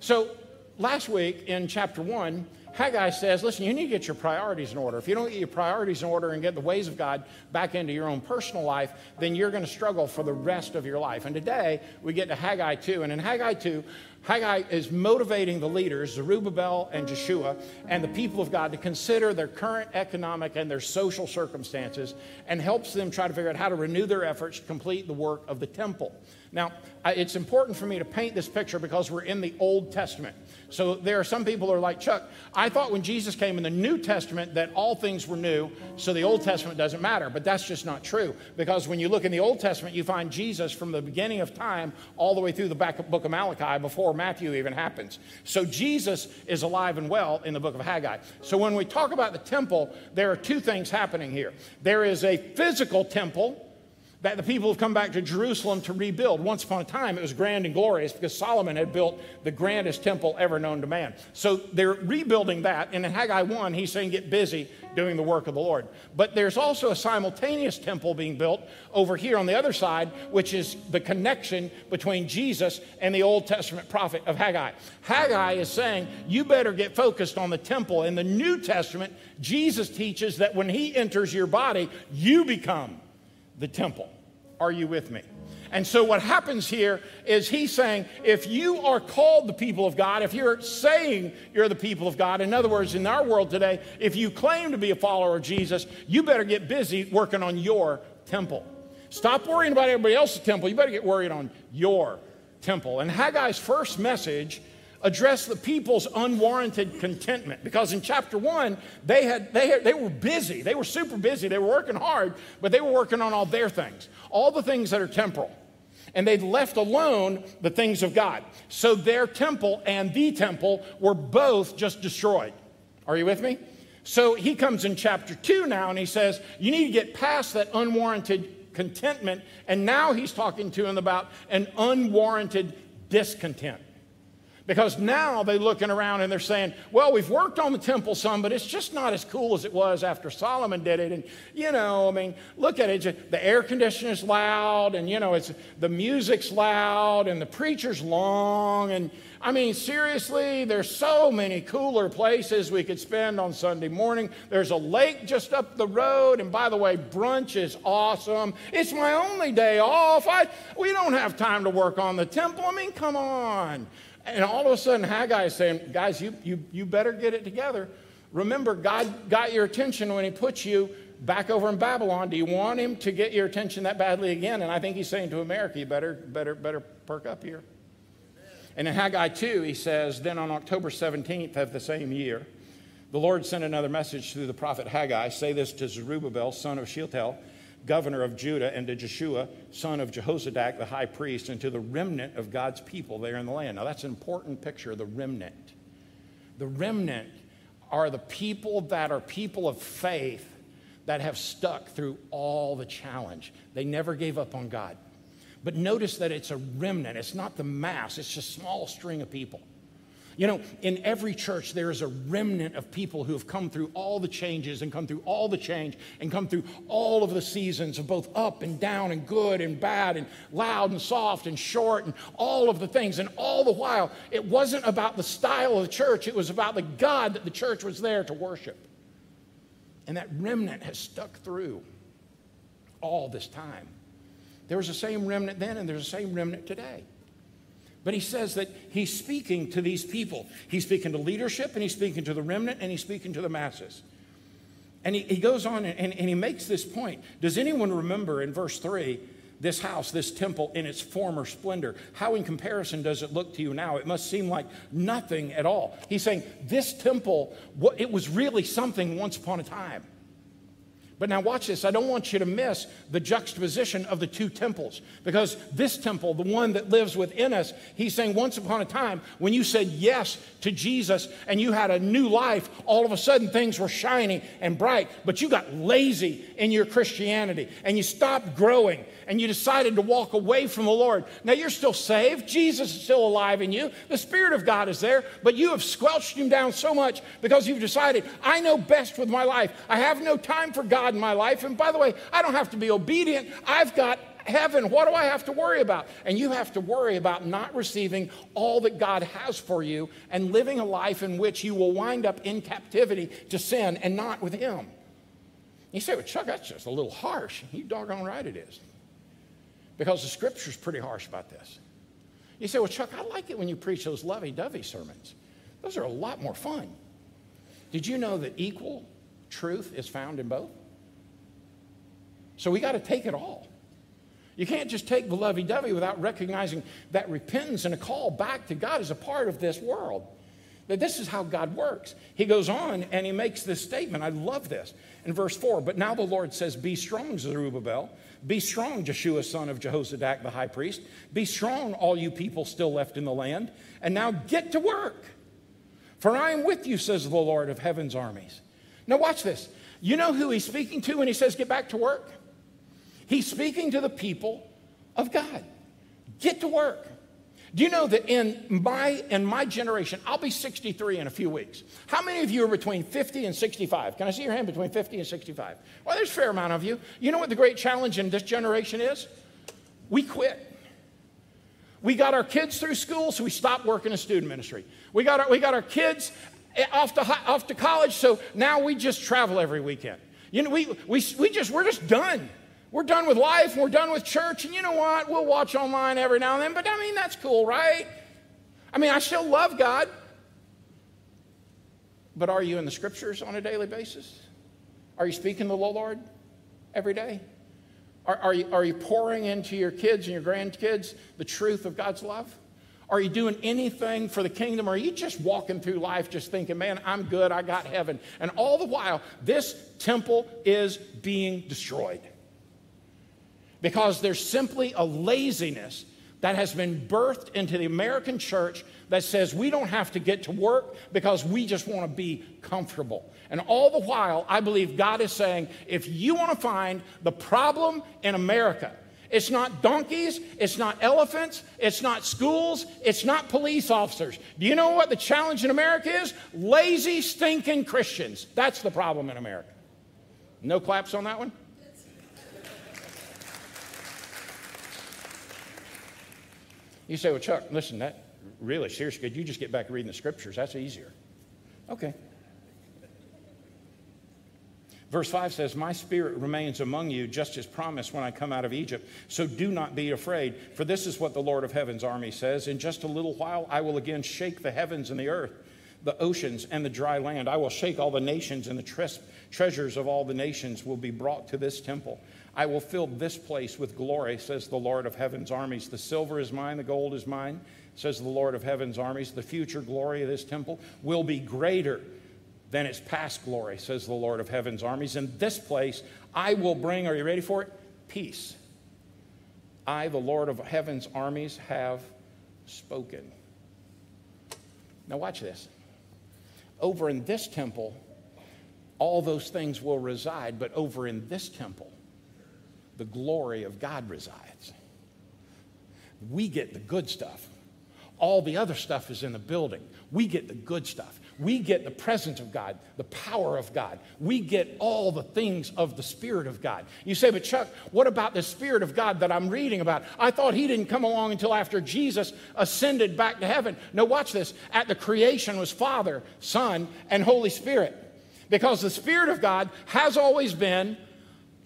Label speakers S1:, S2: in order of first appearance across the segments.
S1: So last week in chapter one, Haggai says, listen, you need to get your priorities in order. If you don't get your priorities in order and get the ways of God back into your own personal life, then you're going to struggle for the rest of your life. And today we get to Haggai 2. And in Haggai 2, Haggai is motivating the leaders, Zerubbabel and Jeshua, and the people of God to consider their current economic and their social circumstances and helps them try to figure out how to renew their efforts to complete the work of the temple. Now, it's important for me to paint this picture because we're in the Old Testament. So there are some people who are like, Chuck, I thought when Jesus came in the New Testament that all things were new, so the Old Testament doesn't matter. But that's just not true. Because when you look in the Old Testament, you find Jesus from the beginning of time all the way through the back book of Malachi before Matthew even happens. So Jesus is alive and well in the book of Haggai. So when we talk about the temple, there are two things happening here. There is a physical temple that the people have come back to Jerusalem to rebuild. Once upon a time, it was grand and glorious because Solomon had built the grandest temple ever known to man. So they're rebuilding that. And in Haggai 1, he's saying, Get busy doing the work of the Lord. But there's also a simultaneous temple being built over here on the other side, which is the connection between Jesus and the Old Testament prophet of Haggai. Haggai is saying, You better get focused on the temple. In the New Testament, Jesus teaches that when he enters your body, you become the temple. Are you with me? And so, what happens here is he's saying, if you are called the people of God, if you're saying you're the people of God, in other words, in our world today, if you claim to be a follower of Jesus, you better get busy working on your temple. Stop worrying about everybody else's temple. You better get worried on your temple. And Haggai's first message address the people's unwarranted contentment. Because in chapter one they had, they had they were busy. They were super busy. They were working hard but they were working on all their things. All the things that are temporal. And they'd left alone the things of god. So their temple and the temple were both just destroyed. Are you with me? So he comes in chapter 2 now and he says you need to get past that unwarranted contentment. And now he's talking to them about an unwarranted discontent because now they're looking around and they're saying, well, we've worked on the temple some, but it's just not as cool as it was after Solomon did it. And, you know, I mean, look at it. The air conditioner's loud, and, you know, it's, the music's loud, and the preacher's long. And, I mean, seriously, there's so many cooler places we could spend on Sunday morning. There's a lake just up the road. And by the way, brunch is awesome. It's my only day off. I, we don't have time to work on the temple. I mean, come on. And all of a sudden, Haggai is saying, Guys, you, you, you better get it together. Remember, God got your attention when He put you back over in Babylon. Do you want Him to get your attention that badly again? And I think He's saying to America, You better, better, better perk up here. And in Haggai 2, he says, Then on October 17th of the same year, the Lord sent another message through the prophet Haggai Say this to Zerubbabel, son of Shealtiel governor of Judah, and to Jeshua, son of Jehozadak, the high priest, and to the remnant of God's people there in the land. Now, that's an important picture the remnant. The remnant are the people that are people of faith that have stuck through all the challenge. They never gave up on God. But notice that it's a remnant, it's not the mass, it's just a small string of people. You know, in every church, there is a remnant of people who have come through all the changes and come through all the change and come through all of the seasons of both up and down and good and bad and loud and soft and short and all of the things. And all the while, it wasn't about the style of the church, it was about the God that the church was there to worship. And that remnant has stuck through all this time. There was the same remnant then, and there's the same remnant today. But he says that he's speaking to these people. He's speaking to leadership, and he's speaking to the remnant, and he's speaking to the masses. And he, he goes on and, and, he makes this point. Does anyone remember in verse 3 this house, this temple in its former splendor? How, in comparison, does it look to you now? It must seem like nothing at all. He's saying this temple, it was really something once upon a time. But now, watch this. I don't want you to miss the juxtaposition of the two temples because this temple, the one that lives within us, he's saying, once upon a time, when you said yes to Jesus and you had a new life, all of a sudden things were shiny and bright, but you got lazy in your Christianity and you stopped growing and you decided to walk away from the Lord. Now you're still saved. Jesus is still alive in you. The Spirit of God is there, but you have squelched him down so much because you've decided, I know best with my life. I have no time for God in my life. And by the way, I don't have to be obedient. I've got heaven. What do I have to worry about? And you have to worry about not receiving all that God has for you and living a life in which you will wind up in captivity to sin and not with Him. You say, well, Chuck, that's just a little harsh. You doggone right it is. Because the scripture's pretty harsh about this. You say, well, Chuck, I like it when you preach those lovey dovey sermons. Those are a lot more fun. Did you know that equal truth is found in both? So we got to take it all. You can't just take the lovey dovey without recognizing that repentance and a call back to God is a part of this world. That this is how God works. He goes on and he makes this statement. I love this in verse 4. But now the Lord says, Be strong, Zerubbabel. Be strong, Jeshua, son of Jehozadak, the high priest. Be strong, all you people still left in the land. And now get to work. For I am with you, says the Lord of heaven's armies. Now, watch this. You know who he's speaking to when he says, Get back to work? He's speaking to the people of God. Get to work. Do you know that in my in my generation, I'll be 63 in a few weeks. How many of you are between 50 and 65? Can I see your hand between 50 and 65? Well, there's a fair amount of you. You know what the great challenge in this generation is? We quit. We got our kids through school, so we stopped working in student ministry. We got our, we got our kids eh, off to, off to college, so now we just travel every weekend. You know, we, we, we just, we're just done. We're done with life, we're done with church, and you know what? We'll watch online every now and then, but I mean, that's cool, right? I mean, I still love God. But are you in the scriptures on a daily basis? Are you speaking to the Lord every day? Are, are, you, are you pouring into your kids and your grandkids the truth of God's love? Are you doing anything for the kingdom? Or are you just walking through life just thinking, man, I'm good, I got heaven? And all the while, this temple is being destroyed because there's simply a laziness that has been birthed into the American church that says we don't have to get to work because we just want to be comfortable. And all the while, I believe God is saying if you want to find the problem in America, it's not donkeys, it's not elephants, it's not schools, it's not police officers. Do you know what the challenge in America is? Lazy, stinking Christians. That's the problem in America. No claps on that one? You say, well, Chuck, listen, that really seriously, could you just get back reading the scriptures? That's easier. Okay. Verse 5 says, My spirit remains among you, just as promised when I come out of Egypt. So do not be afraid, for this is what the Lord of heaven's army says In just a little while, I will again shake the heavens and the earth, the oceans and the dry land. I will shake all the nations, and the tre- treasures of all the nations will be brought to this temple. I will fill this place with glory, says the Lord of heaven's armies. The silver is mine, the gold is mine, says the Lord of heaven's armies. The future glory of this temple will be greater than its past glory, says the Lord of heaven's armies. In this place, I will bring, are you ready for it? Peace. I, the Lord of heaven's armies, have spoken. Now, watch this. Over in this temple, all those things will reside, but over in this temple, the glory of God resides. We get the good stuff. All the other stuff is in the building. We get the good stuff. We get the presence of God, the power of God. We get all the things of the Spirit of God. You say, but Chuck, what about the Spirit of God that I'm reading about? I thought he didn't come along until after Jesus ascended back to heaven. No, watch this. At the creation was Father, Son, and Holy Spirit. Because the Spirit of God has always been,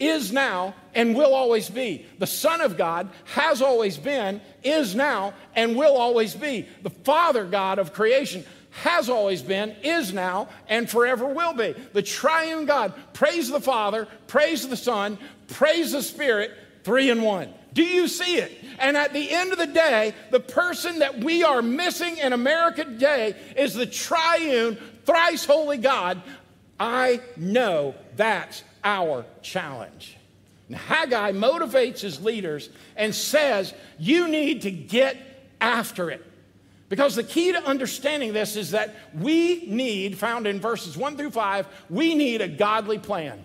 S1: is now, and will always be. The Son of God has always been, is now, and will always be. The Father God of creation has always been, is now, and forever will be. The triune God. Praise the Father, praise the Son, praise the Spirit, three in one. Do you see it? And at the end of the day, the person that we are missing in America today is the triune, thrice holy God. I know that's our challenge. And Haggai motivates his leaders and says, You need to get after it. Because the key to understanding this is that we need, found in verses 1 through 5, we need a godly plan.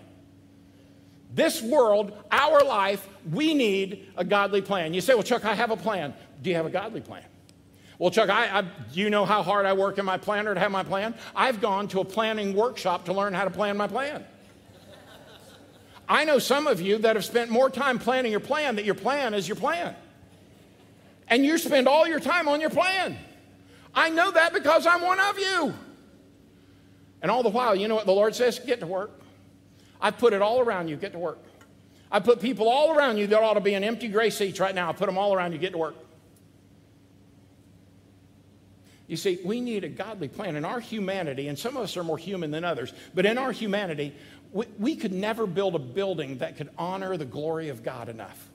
S1: This world, our life, we need a godly plan. You say, Well, Chuck, I have a plan. Do you have a godly plan? Well, Chuck, I, I, you know how hard I work in my planner to have my plan? I've gone to a planning workshop to learn how to plan my plan. I know some of you that have spent more time planning your plan that your plan is your plan. And you spend all your time on your plan. I know that because I'm one of you. And all the while, you know what the Lord says? Get to work. I put it all around you. Get to work. I put people all around you that ought to be in empty gray seats right now. I put them all around you. Get to work. You see, we need a godly plan. In our humanity, and some of us are more human than others, but in our humanity, we, we could never build a building that could honor the glory of God enough.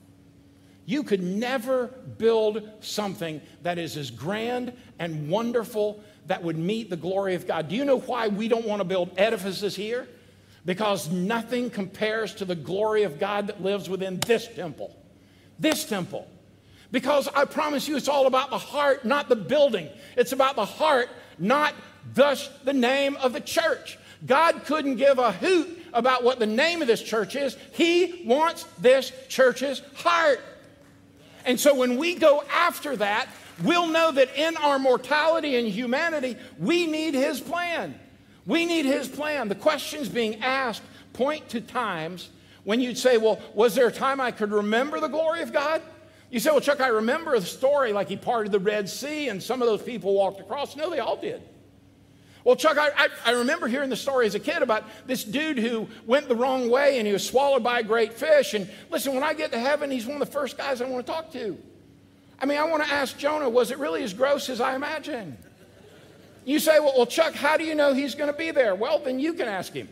S1: You could never build something that is as grand and wonderful that would meet the glory of God. Do you know why we don't want to build edifices here? Because nothing compares to the glory of God that lives within this temple. This temple. Because I promise you, it's all about the heart, not the building. It's about the heart, not thus the name of the church. God couldn't give a hoot about what the name of this church is. He wants this church's heart. And so when we go after that, we'll know that in our mortality and humanity, we need His plan. We need His plan. The questions being asked point to times when you'd say, Well, was there a time I could remember the glory of God? You say, Well, Chuck, I remember the story like He parted the Red Sea and some of those people walked across. No, they all did. Well, Chuck, I, I, I, remember hearing the story as a kid about this dude who went the wrong way and he was swallowed by a great fish. And listen, when I get to heaven, he's one of the first guys I want to talk to. I mean, I want to ask Jonah, was it really as gross as I imagine? You say, well, well Chuck, how do you know he's going to be there? Well, then you can ask him.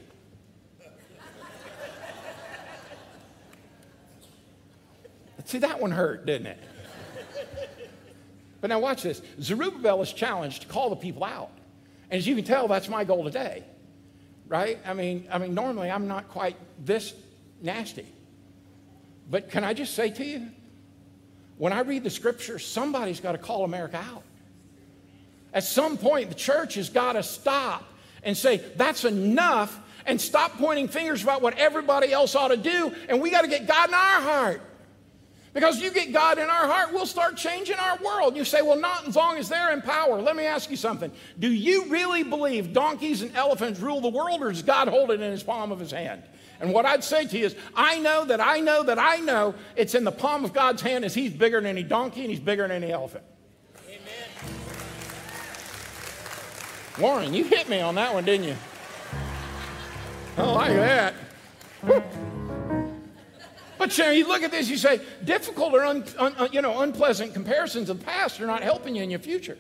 S1: See, that one hurt, didn't it? But now watch this. Zerubbabel is challenged to call the people out. And as you can tell, that's my goal today. Right? I mean, I mean, normally I'm not quite this nasty. But can I just say to you, when I read the scripture, somebody's got to call America out. At some point, the church has got to stop and say, that's enough, and stop pointing fingers about what everybody else ought to do, and we got to get God in our heart. Because you get God in our heart, we'll start changing our world. You say, well, not as long as they're in power. Let me ask you something. Do you really believe donkeys and elephants rule the world, or does God hold it in his palm of his hand? And what I'd say to you is, I know that I know that I know it's in the palm of God's hand as he's bigger than any donkey and he's bigger than any elephant. Amen. Warren, you hit me on that one, didn't you? I like that. But you, know, you look at this, you say, difficult or un, un, you know, unpleasant comparisons of the past are not helping you in your future.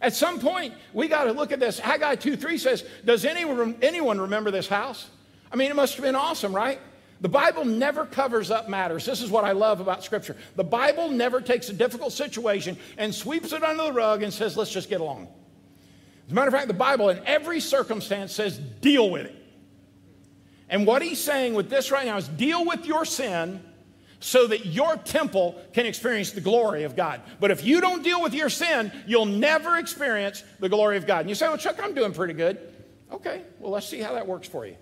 S1: At some point, we got to look at this. Haggai 2 3 says, Does anyone, anyone remember this house? I mean, it must have been awesome, right? The Bible never covers up matters. This is what I love about Scripture. The Bible never takes a difficult situation and sweeps it under the rug and says, Let's just get along. As a matter of fact, the Bible in every circumstance says, Deal with it. And what he's saying with this right now is deal with your sin so that your temple can experience the glory of God. But if you don't deal with your sin, you'll never experience the glory of God. And you say, well, Chuck, I'm doing pretty good. Okay, well, let's see how that works for you.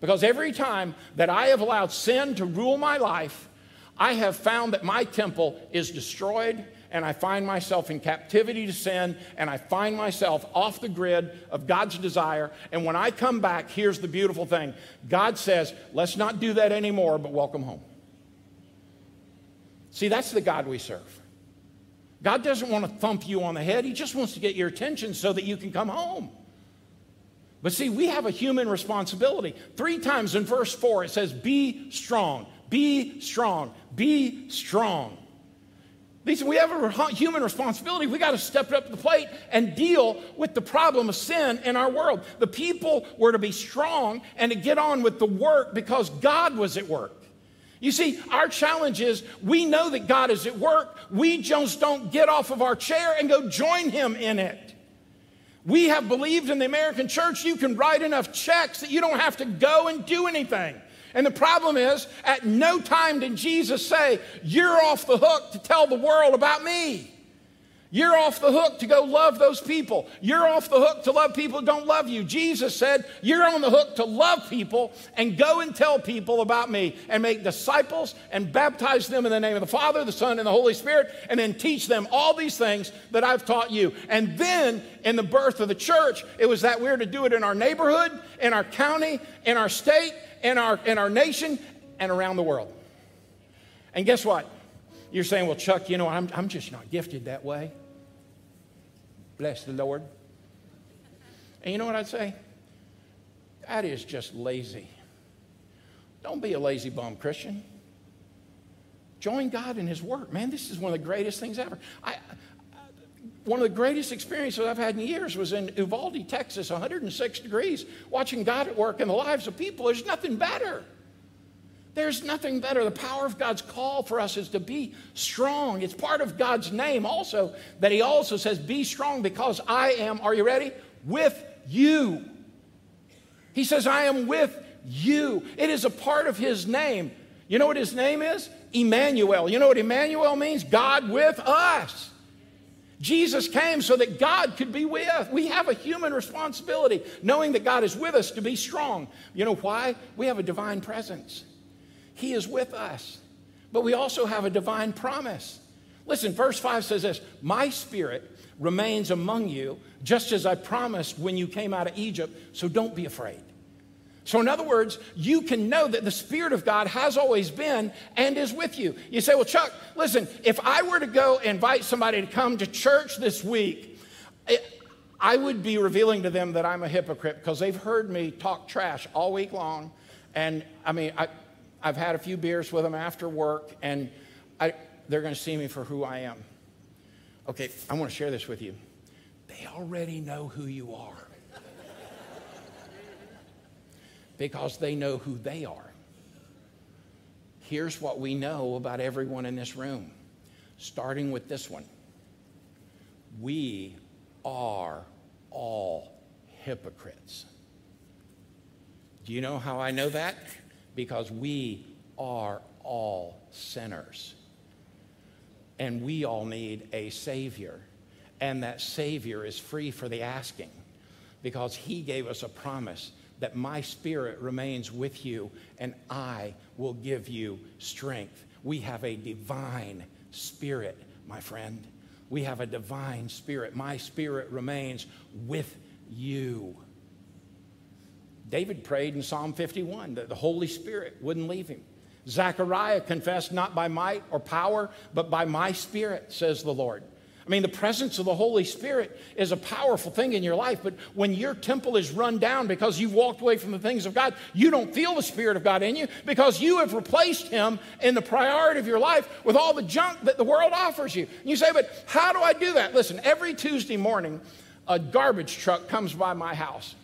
S1: Because every time that I have allowed sin to rule my life, I have found that my temple is destroyed and I find myself in captivity to sin, and I find myself off the grid of God's desire. And when I come back, here's the beautiful thing God says, let's not do that anymore, but welcome home. See, that's the God we serve. God doesn't want to thump you on the head, He just wants to get your attention so that you can come home. But see, we have a human responsibility. Three times in verse 4, it says, Be strong, be strong, be strong. Listen, we have a human responsibility. We got to step up to the plate and deal with the problem of sin in our world. The people were to be strong and to get on with the work because God was at work. You see, our challenge is we know that God is at work. We just don't get off of our chair and go join Him in it. We have believed in the American church you can write enough checks that you don't have to go and do anything. And the problem is, at no time did Jesus say, You're off the hook to tell the world about me. You're off the hook to go love those people. You're off the hook to love people who don't love you. Jesus said, You're on the hook to love people and go and tell people about me and make disciples and baptize them in the name of the Father, the Son, and the Holy Spirit, and then teach them all these things that I've taught you. And then in the birth of the church, it was that we're to do it in our neighborhood, in our county, in our state, in our, in our nation and around the world. And guess what? You're saying, well, Chuck, you know, I'm, I'm just not gifted that way. Bless the Lord. And you know what I'd say? That is just lazy. Don't be a lazy bum Christian. Join God in His work. Man, this is one of the greatest things ever. I, one of the greatest experiences I've had in years was in Uvalde, Texas, 106 degrees, watching God at work in the lives of people. There's nothing better. There's nothing better. The power of God's call for us is to be strong. It's part of God's name also that He also says, Be strong because I am, are you ready? With you. He says, I am with you. It is a part of His name. You know what His name is? Emmanuel. You know what Emmanuel means? God with us. Jesus came so that God could be with. We have a human responsibility, knowing that God is with us, to be strong. You know why? We have a divine presence. He is with us. But we also have a divine promise. Listen, verse 5 says this My spirit remains among you, just as I promised when you came out of Egypt, so don't be afraid. So, in other words, you can know that the Spirit of God has always been and is with you. You say, Well, Chuck, listen, if I were to go invite somebody to come to church this week, it, I would be revealing to them that I'm a hypocrite because they've heard me talk trash all week long. And I mean, I, I've had a few beers with them after work, and I, they're going to see me for who I am. Okay, I want to share this with you. They already know who you are because they know who they are. Here's what we know about everyone in this room, starting with this one. We are all hypocrites. Do you know how I know that? because we are all sinners. And we all need a Savior. And that Savior is free for the asking because He gave us a promise that my Spirit remains with you and I will give you strength. We have a divine Spirit, my friend. We have a divine Spirit. My Spirit remains with you. David prayed in Psalm 51 that the Holy Spirit wouldn't leave him. Zechariah confessed, Not by might or power, but by my Spirit, says the Lord. I mean, the presence of the Holy Spirit is a powerful thing in your life, but when your temple is run down because you've walked away from the things of God, you don't feel the Spirit of God in you because you have replaced Him in the priority of your life with all the junk that the world offers you. And you say, but how do I do that? Listen, every Tuesday morning, a garbage truck comes by my house.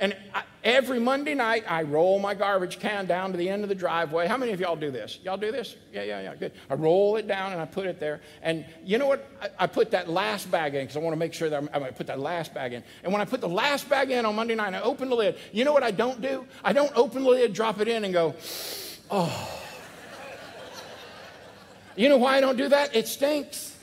S1: And I, every Monday night, I roll my garbage can down to the end of the driveway. How many of y'all do this? Y'all do this? Yeah, yeah, yeah, good. I roll it down and I put it there. And you know what? I, I put that last bag in because I want to make sure that I'm, to put that last bag in. And when I put the last bag in on Monday night, I open the lid. You know what I don't do? I don't open the lid, drop it in, and go, oh. You know why I don't do that? It stinks.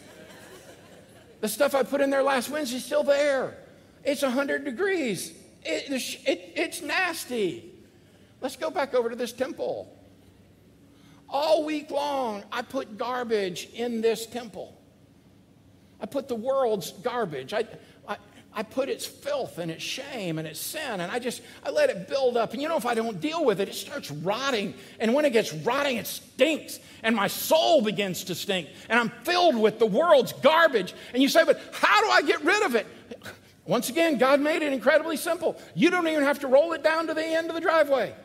S1: The stuff I put in there last Wednesday is still there. It's 100 degrees. It, it, it's nasty. Let's go back over to this temple. All week long, I put garbage in this temple. I put the world's garbage. I, I, I put its filth and its shame and its sin, and I just I let it build up. And you know, if I don't deal with it, it starts rotting. And when it gets rotting, it stinks, and my soul begins to stink. And I'm filled with the world's garbage. And you say, but how do I get rid of it? Once again, God made it incredibly simple. You don't even have to roll it down to the end of the driveway.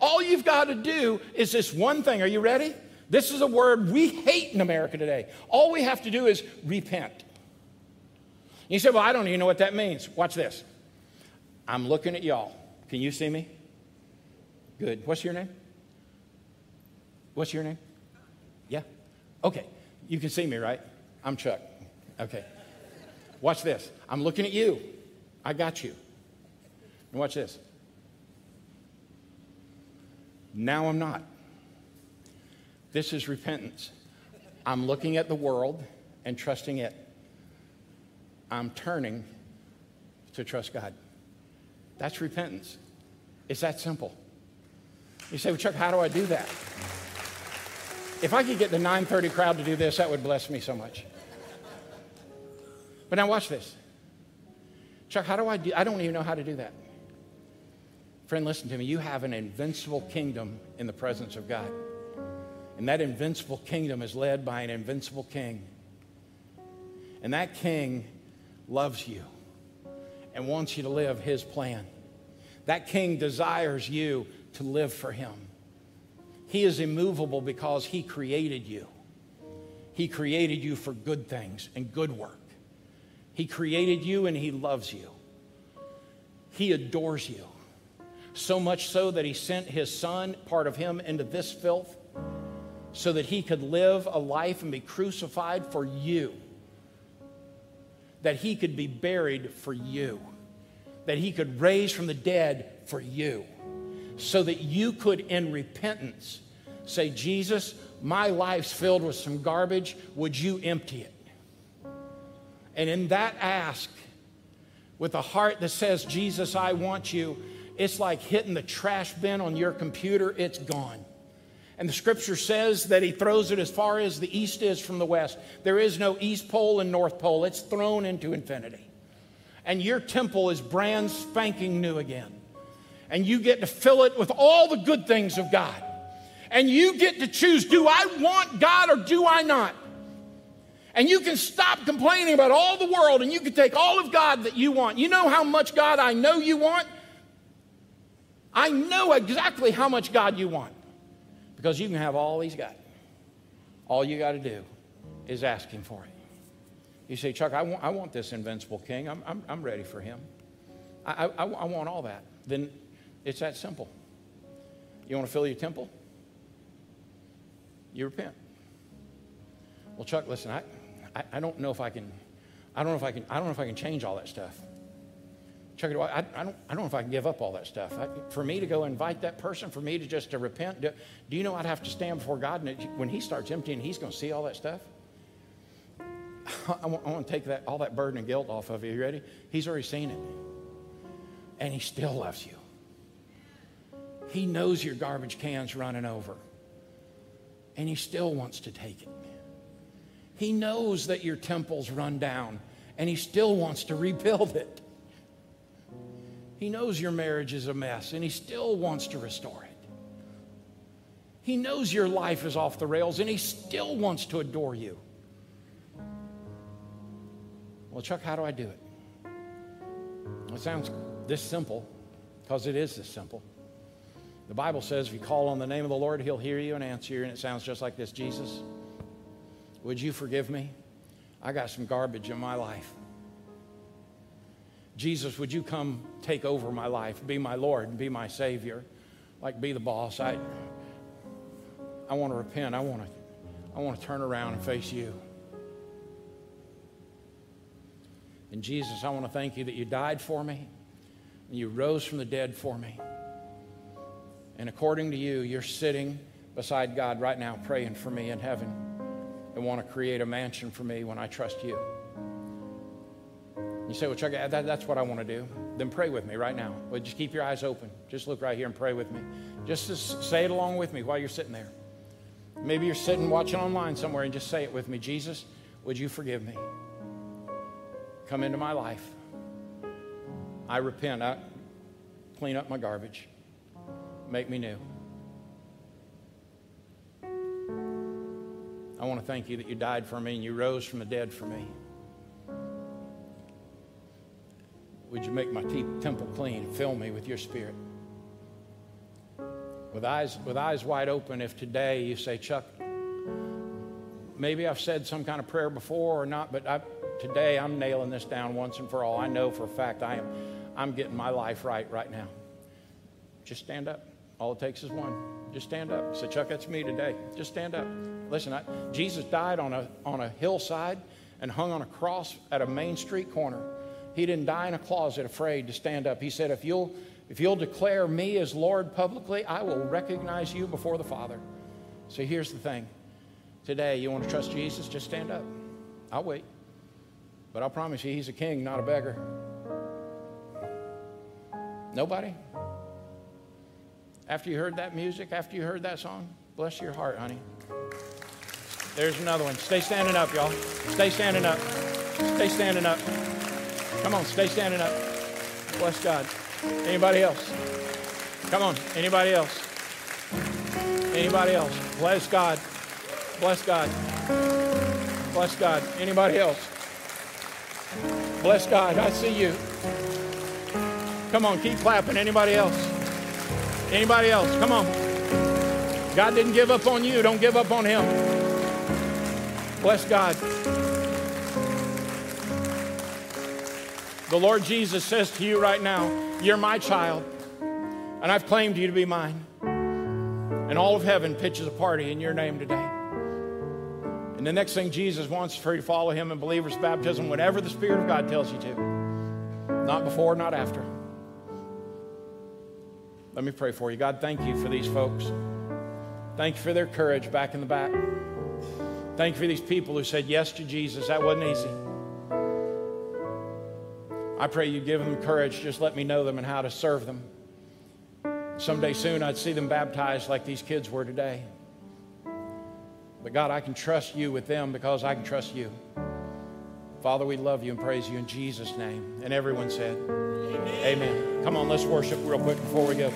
S1: All you've got to do is this one thing. Are you ready? This is a word we hate in America today. All we have to do is repent. You say, Well, I don't even know what that means. Watch this. I'm looking at y'all. Can you see me? Good. What's your name? What's your name? Yeah? Okay. You can see me, right? I'm Chuck. Okay. Watch this. I'm looking at you. I got you. And watch this. Now I'm not. This is repentance. I'm looking at the world and trusting it. I'm turning to trust God. That's repentance. It's that simple. You say, well, Chuck, how do I do that? If I could get the 930 crowd to do this, that would bless me so much. But now watch this. Chuck, how do I do I don't even know how to do that. Friend, listen to me. You have an invincible kingdom in the presence of God. And that invincible kingdom is led by an invincible king. And that king loves you and wants you to live his plan. That king desires you to live for him. He is immovable because he created you. He created you for good things and good work. He created you and he loves you. He adores you. So much so that he sent his son, part of him, into this filth so that he could live a life and be crucified for you. That he could be buried for you. That he could raise from the dead for you. So that you could, in repentance, say, Jesus, my life's filled with some garbage. Would you empty it? And in that ask, with a heart that says, Jesus, I want you, it's like hitting the trash bin on your computer, it's gone. And the scripture says that he throws it as far as the east is from the west. There is no east pole and north pole, it's thrown into infinity. And your temple is brand spanking new again. And you get to fill it with all the good things of God. And you get to choose do I want God or do I not? And you can stop complaining about all the world and you can take all of God that you want. You know how much God I know you want? I know exactly how much God you want. Because you can have all he's got. All you got to do is ask him for it. You say, Chuck, I want, I want this invincible king. I'm, I'm, I'm ready for him. I, I, I want all that. Then it's that simple. You want to fill your temple? You repent. Well, Chuck, listen, I, I, I don't know if I can, I don't know if I can, I don't know if I can change all that stuff. Chuck, I, I, don't, I don't know if I can give up all that stuff. I, for me to go invite that person, for me to just to repent, do, do you know I'd have to stand before God and it, when He starts emptying, He's going to see all that stuff? I want, I want to take that, all that burden and guilt off of you. You ready? He's already seen it. And He still loves you. He knows your garbage can's running over. And He still wants to take it. He knows that your temple's run down. And He still wants to rebuild it. He knows your marriage is a mess and he still wants to restore it. He knows your life is off the rails and he still wants to adore you. Well, Chuck, how do I do it? It sounds this simple because it is this simple. The Bible says if you call on the name of the Lord, he'll hear you and answer you, and it sounds just like this Jesus, would you forgive me? I got some garbage in my life. Jesus, would you come take over my life, be my Lord, and be my Savior, like be the boss? I, I want to repent. I want to, I want to turn around and face you. And Jesus, I want to thank you that you died for me and you rose from the dead for me. And according to you, you're sitting beside God right now praying for me in heaven and want to create a mansion for me when I trust you. You say, well, Chuck, that, that's what I want to do. Then pray with me right now. Well, just keep your eyes open. Just look right here and pray with me. Just say it along with me while you're sitting there. Maybe you're sitting watching online somewhere and just say it with me Jesus, would you forgive me? Come into my life. I repent. I clean up my garbage. Make me new. I want to thank you that you died for me and you rose from the dead for me. Would you make my temple clean? And fill me with your spirit. With eyes, with eyes wide open, if today you say, Chuck, maybe I've said some kind of prayer before or not, but I, today I'm nailing this down once and for all. I know for a fact I am, I'm getting my life right right now. Just stand up. All it takes is one. Just stand up. Say, Chuck, that's me today. Just stand up. Listen, I, Jesus died on a, on a hillside and hung on a cross at a main street corner. He didn't die in a closet afraid to stand up. He said, if you'll, if you'll declare me as Lord publicly, I will recognize you before the Father. So here's the thing. Today, you want to trust Jesus? Just stand up. I'll wait. But I'll promise you, he's a king, not a beggar. Nobody? After you heard that music, after you heard that song, bless your heart, honey. There's another one. Stay standing up, y'all. Stay standing up. Stay standing up. Come on, stay standing up. Bless God. Anybody else? Come on. Anybody else? Anybody else? Bless God. Bless God. Bless God. Anybody else? Bless God. I see you. Come on, keep clapping. Anybody else? Anybody else? Come on. God didn't give up on you. Don't give up on Him. Bless God. The Lord Jesus says to you right now, You're my child, and I've claimed you to be mine. And all of heaven pitches a party in your name today. And the next thing Jesus wants is for you to follow him in believer's baptism, whatever the Spirit of God tells you to. Not before, not after. Let me pray for you. God, thank you for these folks. Thank you for their courage back in the back. Thank you for these people who said yes to Jesus. That wasn't easy. I pray you give them courage. Just let me know them and how to serve them. Someday soon, I'd see them baptized like these kids were today. But God, I can trust you with them because I can trust you. Father, we love you and praise you in Jesus' name. And everyone said, Amen. Amen. Come on, let's worship real quick before we go.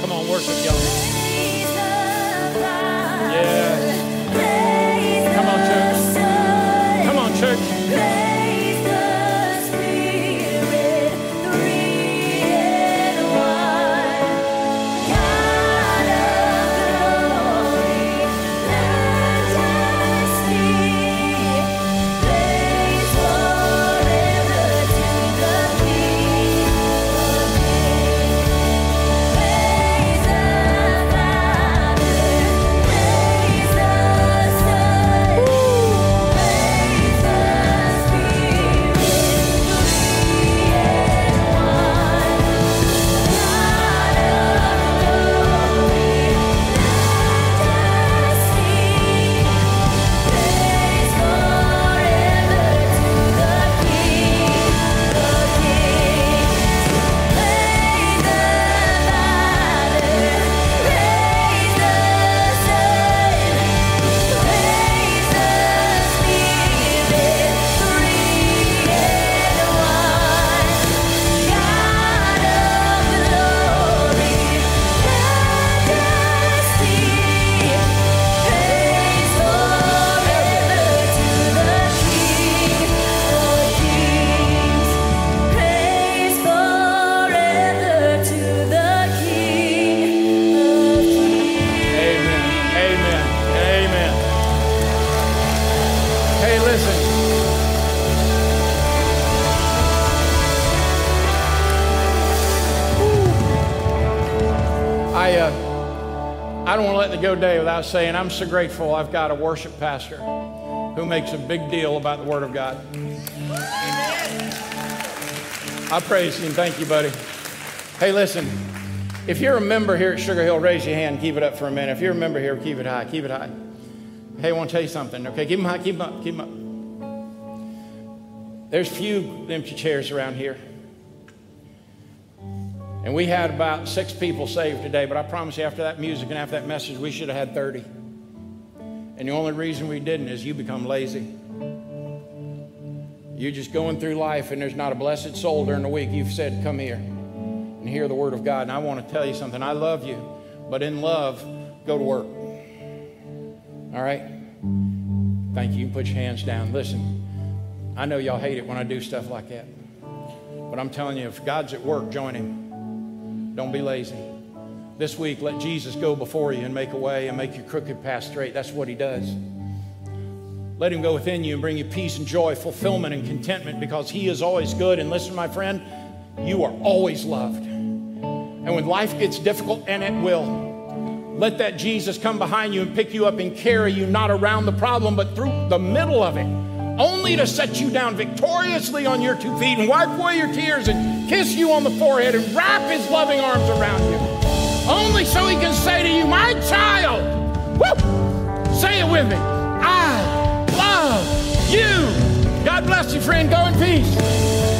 S1: Come on, worship, y'all. Saying I'm so grateful I've got a worship pastor who makes a big deal about the Word of God. I praise you and thank you, buddy. Hey, listen, if you're a member here at Sugar Hill, raise your hand. Keep it up for a minute. If you're a member here, keep it high. Keep it high. Hey, I want to tell you something. Okay, keep them high. Keep them up. Keep them up. There's few empty chairs around here. And we had about six people saved today, but I promise you, after that music and after that message, we should have had 30. And the only reason we didn't is you become lazy. You're just going through life, and there's not a blessed soul during the week you've said, Come here and hear the word of God. And I want to tell you something. I love you, but in love, go to work. All right? Thank you. You can put your hands down. Listen, I know y'all hate it when I do stuff like that. But I'm telling you, if God's at work, join Him. Don't be lazy. This week, let Jesus go before you and make a way and make your crooked path straight. That's what He does. Let Him go within you and bring you peace and joy, fulfillment and contentment because He is always good. And listen, my friend, you are always loved. And when life gets difficult, and it will, let that Jesus come behind you and pick you up and carry you not around the problem, but through the middle of it, only to set you down victoriously on your two feet and wipe away your tears and kiss you on the forehead and wrap his loving arms around you. Only so he can say to you, My child, woo, say it with me, I love you. God bless you, friend. Go in peace.